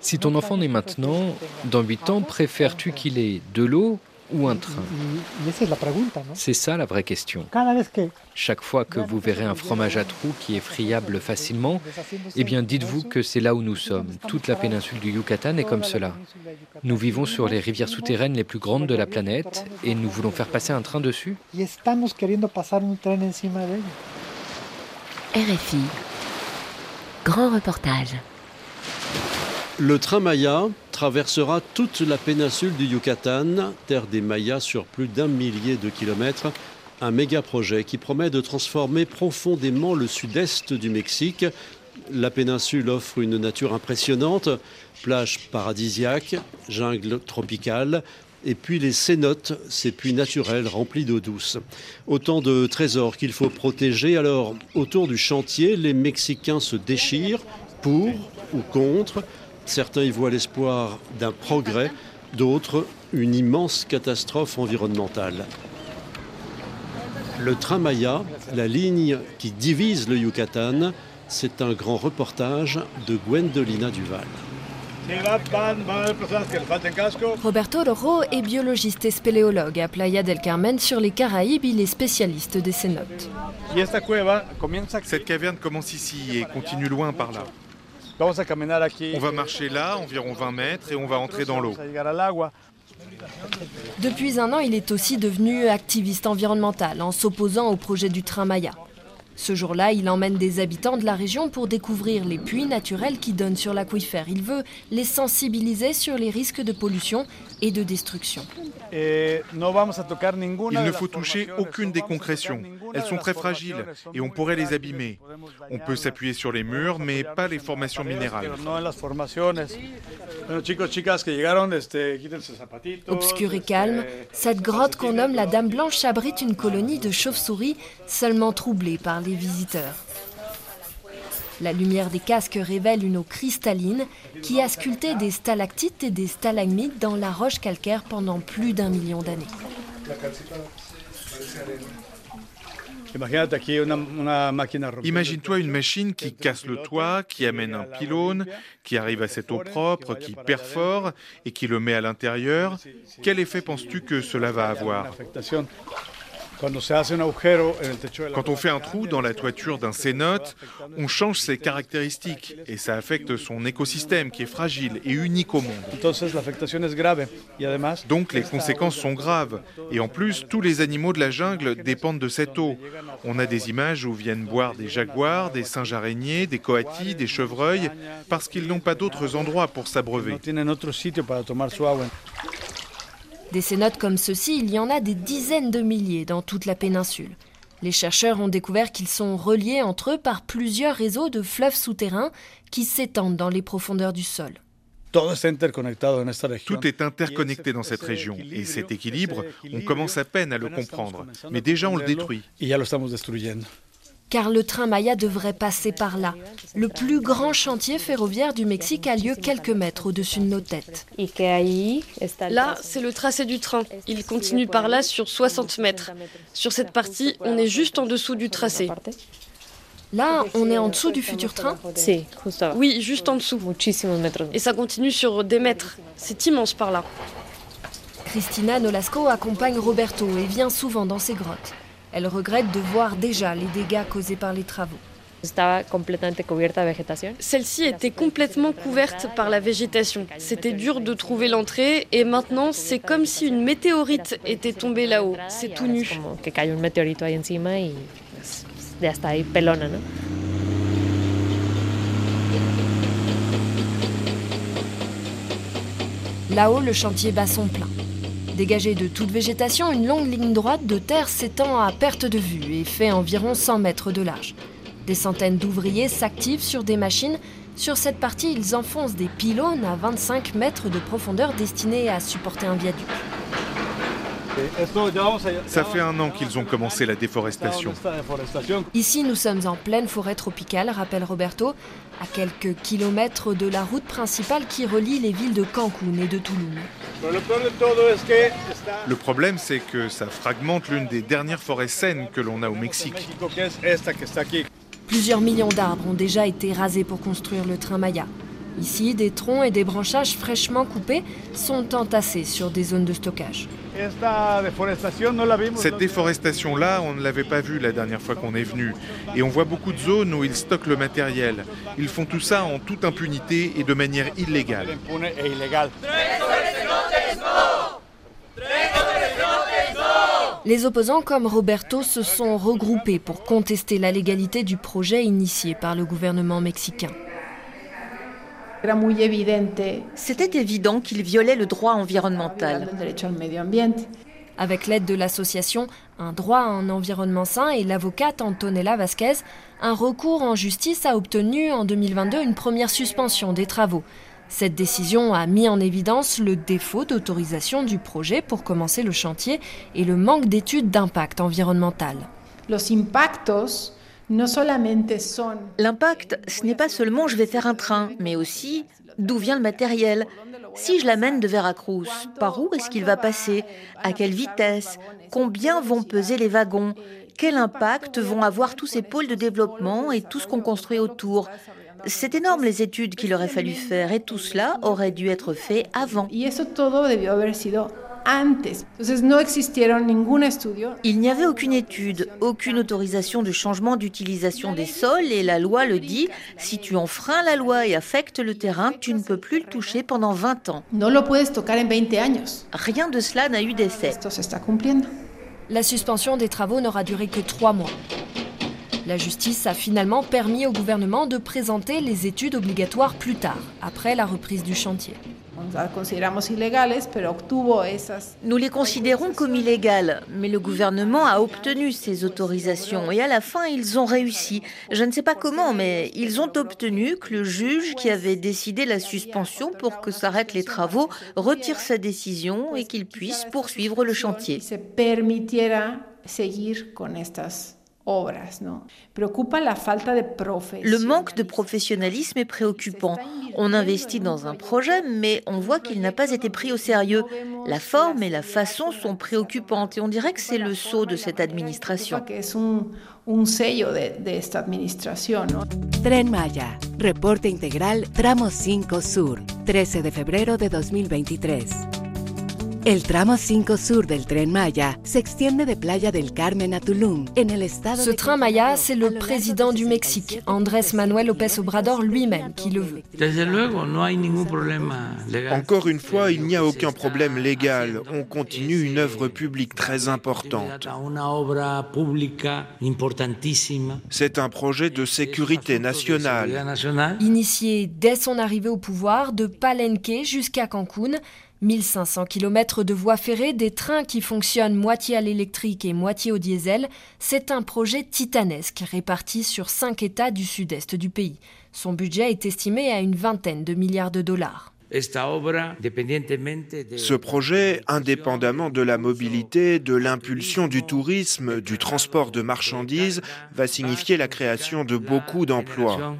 Si ton enfant naît maintenant, dans 8 ans, préfères-tu qu'il ait de l'eau ou un train? C'est ça la vraie question. Chaque fois que vous verrez un fromage à trous qui est friable facilement, eh bien dites-vous que c'est là où nous sommes. Toute la péninsule du Yucatan est comme cela. Nous vivons sur les rivières souterraines les plus grandes de la planète et nous voulons faire passer un train dessus. RFI. Grand reportage. Le train Maya traversera toute la péninsule du Yucatan, terre des Mayas sur plus d'un millier de kilomètres. Un méga projet qui promet de transformer profondément le sud-est du Mexique. La péninsule offre une nature impressionnante, plages paradisiaques, jungle tropicale, et puis les cénotes, ces puits naturels remplis d'eau douce. Autant de trésors qu'il faut protéger. Alors, autour du chantier, les Mexicains se déchirent pour ou contre. Certains y voient l'espoir d'un progrès, d'autres une immense catastrophe environnementale. Le train Maya, la ligne qui divise le Yucatan, c'est un grand reportage de Gwendolina Duval. Roberto Roro est biologiste et spéléologue à Playa del Carmen sur les Caraïbes. Il est spécialiste des cénotes. Cette caverne commence ici et continue loin par là. On va marcher là, environ 20 mètres, et on va entrer dans l'eau. Depuis un an, il est aussi devenu activiste environnemental en s'opposant au projet du train Maya. Ce jour-là, il emmène des habitants de la région pour découvrir les puits naturels qui donnent sur l'aquifère. Il veut les sensibiliser sur les risques de pollution et de destruction. Il ne faut toucher aucune des concrétions. Elles sont très fragiles et on pourrait les abîmer. On peut s'appuyer sur les murs, mais pas les formations minérales. Obscure et calme, cette grotte qu'on nomme la Dame Blanche abrite une colonie de chauves-souris seulement troublée par les visiteurs. La lumière des casques révèle une eau cristalline qui a sculpté des stalactites et des stalagmites dans la roche calcaire pendant plus d'un million d'années. Imagine-toi une machine qui casse le toit, qui amène un pylône, qui arrive à cette eau propre, qui perfore et qui le met à l'intérieur. Quel effet penses-tu que cela va avoir? Quand on fait un trou dans la toiture d'un cénote, on change ses caractéristiques et ça affecte son écosystème qui est fragile et unique au monde. Donc les conséquences sont graves. Et en plus, tous les animaux de la jungle dépendent de cette eau. On a des images où viennent boire des jaguars, des singes araignées, des coatis, des chevreuils, parce qu'ils n'ont pas d'autres endroits pour s'abreuver. Des cénotes comme ceux-ci, il y en a des dizaines de milliers dans toute la péninsule. Les chercheurs ont découvert qu'ils sont reliés entre eux par plusieurs réseaux de fleuves souterrains qui s'étendent dans les profondeurs du sol. Tout est interconnecté dans cette région. Et cet équilibre, on commence à peine à le comprendre, mais déjà on le détruit car le train Maya devrait passer par là. Le plus grand chantier ferroviaire du Mexique a lieu quelques mètres au-dessus de nos têtes. Là, c'est le tracé du train. Il continue par là sur 60 mètres. Sur cette partie, on est juste en dessous du tracé. Là, on est en dessous du futur train Oui, juste en dessous. Et ça continue sur des mètres. C'est immense par là. Christina Nolasco accompagne Roberto et vient souvent dans ces grottes. Elle regrette de voir déjà les dégâts causés par les travaux. Celle-ci était complètement couverte par la végétation. C'était dur de trouver l'entrée et maintenant c'est comme si une météorite était tombée là-haut. C'est tout nu. Là-haut, le chantier bat son plein. Dégagée de toute végétation, une longue ligne droite de terre s'étend à perte de vue et fait environ 100 mètres de large. Des centaines d'ouvriers s'activent sur des machines. Sur cette partie, ils enfoncent des pylônes à 25 mètres de profondeur destinés à supporter un viaduc. Ça fait un an qu'ils ont commencé la déforestation. Ici, nous sommes en pleine forêt tropicale, rappelle Roberto, à quelques kilomètres de la route principale qui relie les villes de Cancun et de Tulum. Le problème, c'est que ça fragmente l'une des dernières forêts saines que l'on a au Mexique. Plusieurs millions d'arbres ont déjà été rasés pour construire le train Maya. Ici, des troncs et des branchages fraîchement coupés sont entassés sur des zones de stockage. Cette déforestation-là, on ne l'avait pas vue la dernière fois qu'on est venu. Et on voit beaucoup de zones où ils stockent le matériel. Ils font tout ça en toute impunité et de manière illégale. Les opposants comme Roberto se sont regroupés pour contester la légalité du projet initié par le gouvernement mexicain. C'était évident qu'il violait le droit environnemental. Avec l'aide de l'association Un droit à un environnement sain et l'avocate Antonella Vasquez, un recours en justice a obtenu en 2022 une première suspension des travaux. Cette décision a mis en évidence le défaut d'autorisation du projet pour commencer le chantier et le manque d'études d'impact environnemental. L'impact, ce n'est pas seulement je vais faire un train, mais aussi d'où vient le matériel. Si je l'amène de Veracruz, par où est-ce qu'il va passer? À quelle vitesse? Combien vont peser les wagons? Quel impact vont avoir tous ces pôles de développement et tout ce qu'on construit autour? C'est énorme les études qu'il aurait fallu faire et tout cela aurait dû être fait avant. Il n'y avait aucune étude, aucune autorisation de changement d'utilisation des sols et la loi le dit, si tu enfreins la loi et affectes le terrain, tu ne peux plus le toucher pendant 20 ans. Rien de cela n'a eu d'effet. La suspension des travaux n'aura duré que trois mois. La justice a finalement permis au gouvernement de présenter les études obligatoires plus tard, après la reprise du chantier. Nous les considérons comme illégales, mais le gouvernement a obtenu ces autorisations et à la fin ils ont réussi. Je ne sais pas comment, mais ils ont obtenu que le juge qui avait décidé la suspension pour que s'arrêtent les travaux retire sa décision et qu'il puisse poursuivre le chantier. Le manque de professionnalisme est préoccupant. On investit dans un projet, mais on voit qu'il n'a pas été pris au sérieux. La forme et la façon sont préoccupantes et on dirait que c'est le sceau de cette administration. Tren Maya, reporte integral Tramo 5 Sur, 13 de febrero de 2023. El tramo 5 sur del tren Maya s'extiende de Playa del Carmen a Tulum, en el estado Ce train Maya, c'est le président du Mexique, Andrés Manuel López Obrador lui-même qui le veut. Encore une fois, il n'y a aucun problème légal. On continue une œuvre publique très importante. C'est un projet de sécurité nationale. Initié dès son arrivée au pouvoir de Palenque jusqu'à Cancún, 1500 km de voies ferrées, des trains qui fonctionnent moitié à l'électrique et moitié au diesel, c'est un projet titanesque réparti sur cinq États du sud-est du pays. Son budget est estimé à une vingtaine de milliards de dollars. Ce projet, indépendamment de la mobilité, de l'impulsion du tourisme, du transport de marchandises, va signifier la création de beaucoup d'emplois.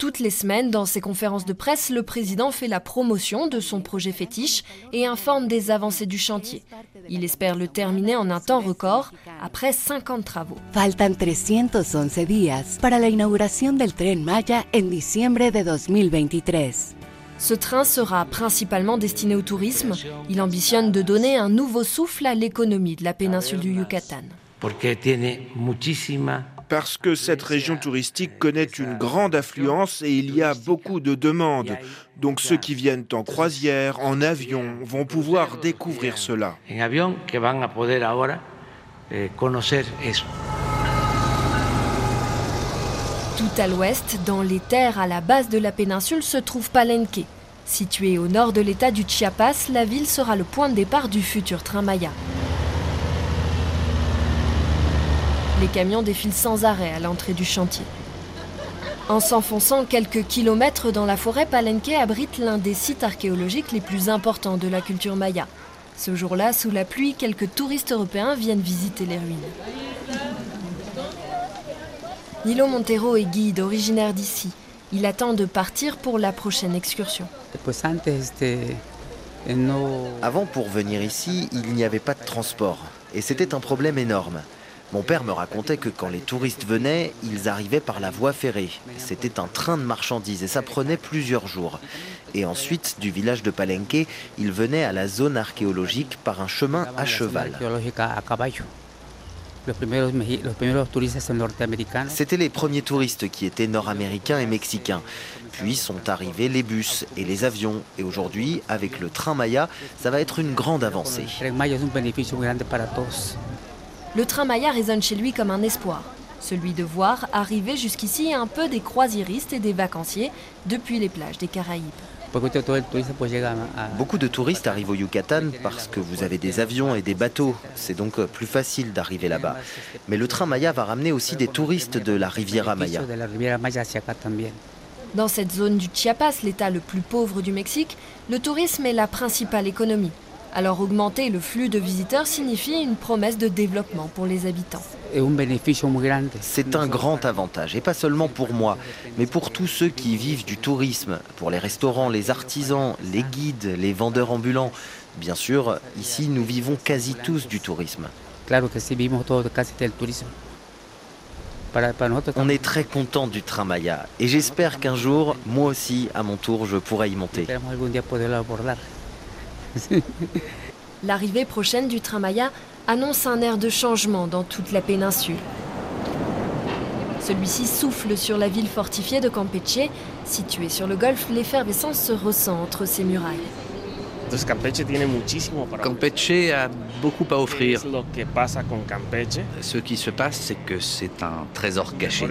Toutes les semaines, dans ses conférences de presse, le président fait la promotion de son projet fétiche et informe des avancées du chantier. Il espère le terminer en un temps record, après 50 travaux. Faltan 311 días para la inauguración del tren Maya en diciembre de 2023. Ce train sera principalement destiné au tourisme. Il ambitionne de donner un nouveau souffle à l'économie de la péninsule du Yucatan parce que cette région touristique connaît une grande affluence et il y a beaucoup de demandes. Donc ceux qui viennent en croisière, en avion, vont pouvoir découvrir cela. Tout à l'ouest, dans les terres à la base de la péninsule, se trouve Palenque. Située au nord de l'état du Chiapas, la ville sera le point de départ du futur train Maya. Les camions défilent sans arrêt à l'entrée du chantier. En s'enfonçant quelques kilomètres dans la forêt, Palenque abrite l'un des sites archéologiques les plus importants de la culture maya. Ce jour-là, sous la pluie, quelques touristes européens viennent visiter les ruines. Nilo Montero est guide originaire d'ici. Il attend de partir pour la prochaine excursion. Avant, pour venir ici, il n'y avait pas de transport. Et c'était un problème énorme. Mon père me racontait que quand les touristes venaient, ils arrivaient par la voie ferrée. C'était un train de marchandises et ça prenait plusieurs jours. Et ensuite, du village de Palenque, ils venaient à la zone archéologique par un chemin à cheval. C'était les premiers touristes qui étaient nord-américains et mexicains. Puis sont arrivés les bus et les avions. Et aujourd'hui, avec le train Maya, ça va être une grande avancée. Le train Maya résonne chez lui comme un espoir. Celui de voir arriver jusqu'ici un peu des croisiéristes et des vacanciers depuis les plages des Caraïbes. Beaucoup de touristes arrivent au Yucatan parce que vous avez des avions et des bateaux. C'est donc plus facile d'arriver là-bas. Mais le train Maya va ramener aussi des touristes de la Riviera Maya. Dans cette zone du Chiapas, l'état le plus pauvre du Mexique, le tourisme est la principale économie. Alors augmenter le flux de visiteurs signifie une promesse de développement pour les habitants. C'est un grand avantage, et pas seulement pour moi, mais pour tous ceux qui vivent du tourisme, pour les restaurants, les artisans, les guides, les vendeurs ambulants. Bien sûr, ici, nous vivons quasi tous du tourisme. On est très content du train Maya et j'espère qu'un jour, moi aussi, à mon tour, je pourrai y monter. L'arrivée prochaine du train Maya annonce un air de changement dans toute la péninsule. Celui-ci souffle sur la ville fortifiée de Campeche. Située sur le golfe, l'effervescence se ressent entre ses murailles. Campeche a beaucoup à offrir. Ce qui se passe, c'est que c'est un trésor caché.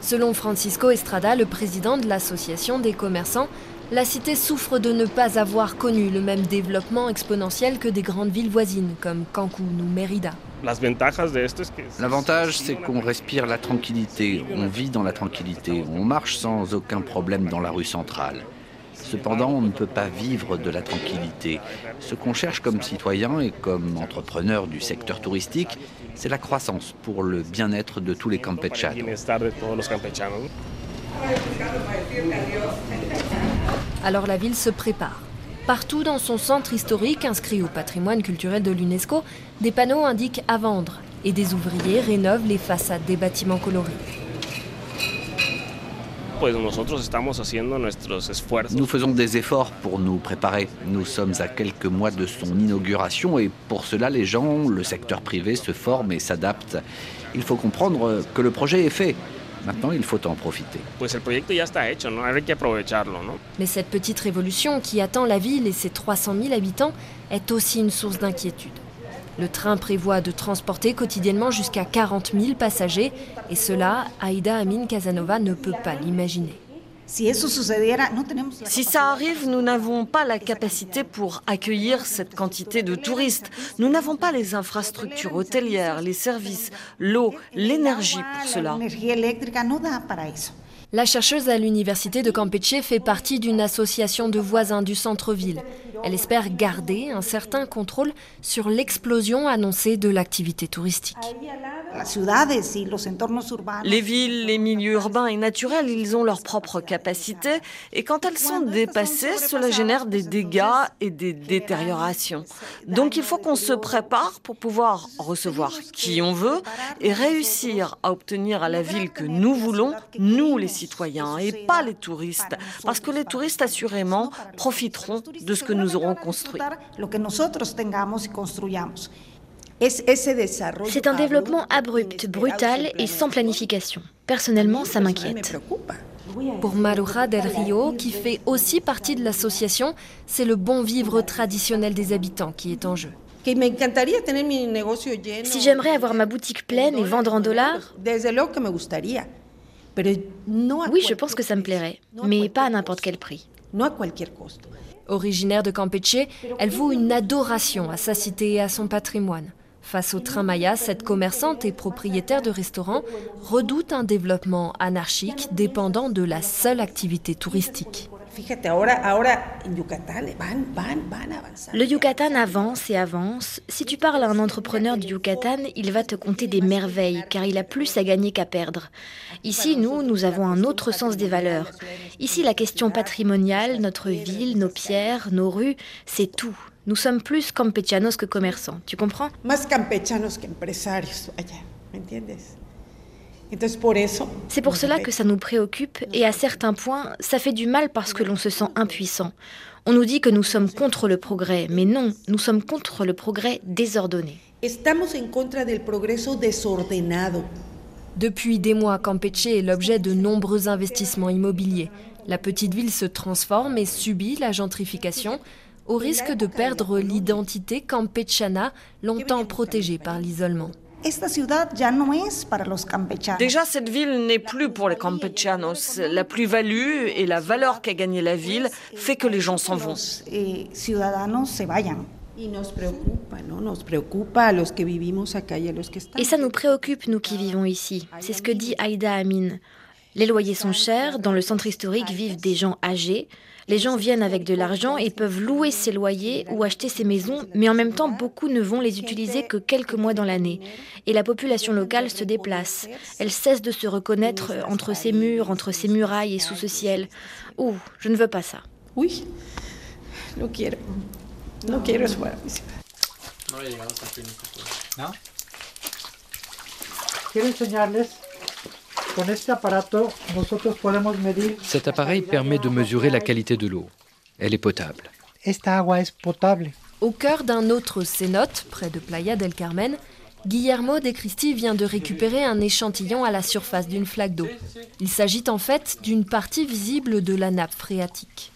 Selon Francisco Estrada, le président de l'association des commerçants, la cité souffre de ne pas avoir connu le même développement exponentiel que des grandes villes voisines comme Cancún ou Mérida. L'avantage, c'est qu'on respire la tranquillité, on vit dans la tranquillité, on marche sans aucun problème dans la rue centrale. Cependant, on ne peut pas vivre de la tranquillité. Ce qu'on cherche comme citoyen et comme entrepreneur du secteur touristique, c'est la croissance pour le bien-être de tous les Campechanos. Alors la ville se prépare. Partout dans son centre historique inscrit au patrimoine culturel de l'UNESCO, des panneaux indiquent à vendre et des ouvriers rénovent les façades des bâtiments colorés. Nous faisons des efforts pour nous préparer. Nous sommes à quelques mois de son inauguration et pour cela les gens, le secteur privé se forment et s'adaptent. Il faut comprendre que le projet est fait. Maintenant, il faut en profiter. Mais cette petite révolution qui attend la ville et ses 300 000 habitants est aussi une source d'inquiétude. Le train prévoit de transporter quotidiennement jusqu'à 40 000 passagers et cela, Aïda Amin Casanova ne peut pas l'imaginer. Si ça arrive, nous n'avons pas la capacité pour accueillir cette quantité de touristes. Nous n'avons pas les infrastructures hôtelières, les services, l'eau, l'énergie pour cela. La chercheuse à l'université de Campeche fait partie d'une association de voisins du centre-ville. Elle espère garder un certain contrôle sur l'explosion annoncée de l'activité touristique. Les villes, les milieux urbains et naturels, ils ont leurs propres capacités. Et quand elles sont dépassées, cela génère des dégâts et des détériorations. Donc il faut qu'on se prépare pour pouvoir recevoir qui on veut et réussir à obtenir à la ville que nous voulons, nous les citoyens et pas les touristes, parce que les touristes assurément profiteront de ce que nous aurons construit. C'est un développement abrupt, brutal et sans planification. Personnellement, ça m'inquiète. Pour Maruja del Rio, qui fait aussi partie de l'association, c'est le bon vivre traditionnel des habitants qui est en jeu. Si j'aimerais avoir ma boutique pleine et vendre en dollars, oui, je pense que ça me plairait, mais pas à n'importe quel prix. Originaire de Campeche, elle voue une adoration à sa cité et à son patrimoine. Face au train Maya, cette commerçante et propriétaire de restaurant redoute un développement anarchique dépendant de la seule activité touristique. Le Yucatan avance et avance. Si tu parles à un entrepreneur du Yucatan, il va te conter des merveilles, car il a plus à gagner qu'à perdre. Ici, nous, nous avons un autre sens des valeurs. Ici, la question patrimoniale, notre ville, nos pierres, nos rues, c'est tout. Nous sommes plus campechanos que commerçants, tu comprends? C'est pour cela que ça nous préoccupe et à certains points, ça fait du mal parce que l'on se sent impuissant. On nous dit que nous sommes contre le progrès, mais non, nous sommes contre le progrès désordonné. Depuis des mois, Campeche est l'objet de nombreux investissements immobiliers. La petite ville se transforme et subit la gentrification au risque de perdre l'identité campechana longtemps protégée par l'isolement. Déjà, cette ville n'est plus pour les campechanos. La plus-value et la valeur qu'a gagnée la ville fait que les gens s'en vont. Eh, et ça nous préoccupe, nous qui vivons ici. C'est ce que dit Aïda Amin. Les loyers sont chers, dans le centre historique vivent des gens âgés. Les gens viennent avec de l'argent et peuvent louer ces loyers ou acheter ces maisons, mais en même temps, beaucoup ne vont les utiliser que quelques mois dans l'année. Et la population locale se déplace. Elle cesse de se reconnaître entre ces murs, entre ces murailles et sous ce ciel. Ouh, je ne veux pas ça. Oui, no quiero. No quiero. ¿No? Cet appareil permet de mesurer la qualité de l'eau. Elle est potable. Au cœur d'un autre cénote, près de Playa del Carmen, Guillermo de Cristi vient de récupérer un échantillon à la surface d'une flaque d'eau. Il s'agit en fait d'une partie visible de la nappe phréatique.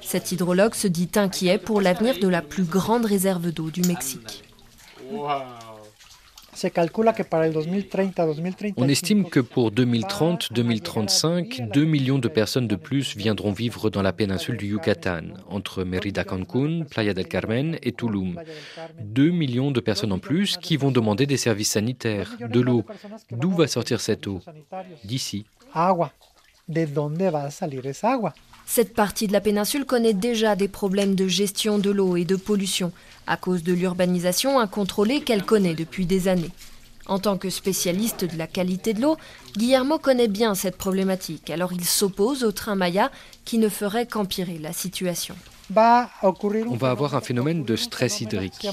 Cet hydrologue se dit inquiet pour l'avenir de la plus grande réserve d'eau du Mexique. On estime que pour 2030-2035, 2 millions de personnes de plus viendront vivre dans la péninsule du Yucatan, entre Mérida Cancún, Playa del Carmen et Tulum. 2 millions de personnes en plus qui vont demander des services sanitaires, de l'eau. D'où va sortir cette eau? D'ici. Cette partie de la péninsule connaît déjà des problèmes de gestion de l'eau et de pollution à cause de l'urbanisation incontrôlée qu'elle connaît depuis des années. En tant que spécialiste de la qualité de l'eau, Guillermo connaît bien cette problématique, alors il s'oppose au train Maya qui ne ferait qu'empirer la situation. On va avoir un phénomène de stress hydrique.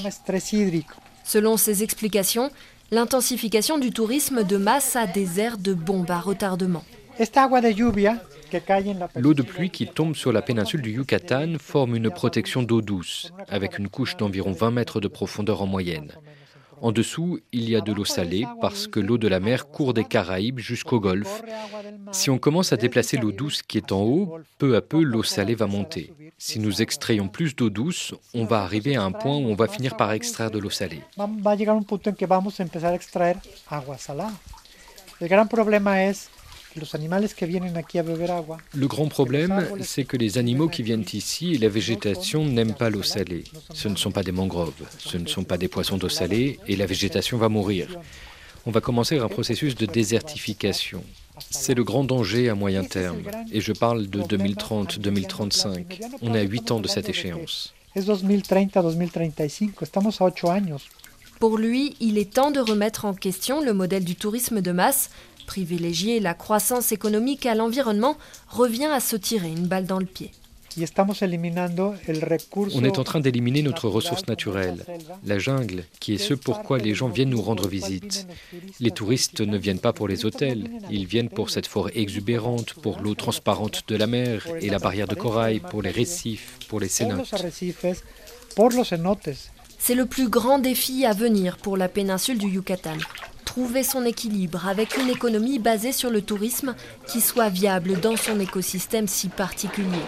Selon ses explications, l'intensification du tourisme de masse a des airs de bombe à retardement. L'eau de pluie qui tombe sur la péninsule du Yucatan forme une protection d'eau douce, avec une couche d'environ 20 mètres de profondeur en moyenne. En dessous, il y a de l'eau salée parce que l'eau de la mer court des Caraïbes jusqu'au Golfe. Si on commence à déplacer l'eau douce qui est en haut, peu à peu l'eau salée va monter. Si nous extrayons plus d'eau douce, on va arriver à un point où on va finir par extraire de l'eau salée. Le grand problème, c'est que les animaux qui viennent ici et la végétation n'aiment pas l'eau salée. Ce ne sont pas des mangroves, ce ne sont pas des poissons d'eau salée et la végétation va mourir. On va commencer un processus de désertification. C'est le grand danger à moyen terme. Et je parle de 2030-2035. On est à 8 ans de cette échéance. Pour lui, il est temps de remettre en question le modèle du tourisme de masse Privilégier la croissance économique à l'environnement revient à se tirer une balle dans le pied. On est en train d'éliminer notre ressource naturelle, la jungle, qui est ce pourquoi les gens viennent nous rendre visite. Les touristes ne viennent pas pour les hôtels, ils viennent pour cette forêt exubérante, pour l'eau transparente de la mer et la barrière de corail, pour les récifs, pour les cénotes. C'est le plus grand défi à venir pour la péninsule du Yucatan trouver son équilibre avec une économie basée sur le tourisme qui soit viable dans son écosystème si particulier.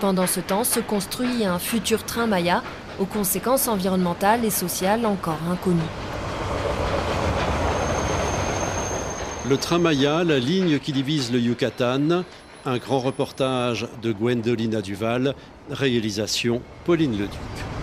Pendant ce temps se construit un futur train Maya aux conséquences environnementales et sociales encore inconnues. Le train Maya, la ligne qui divise le Yucatan, un grand reportage de Gwendolina Duval, réalisation Pauline Leduc.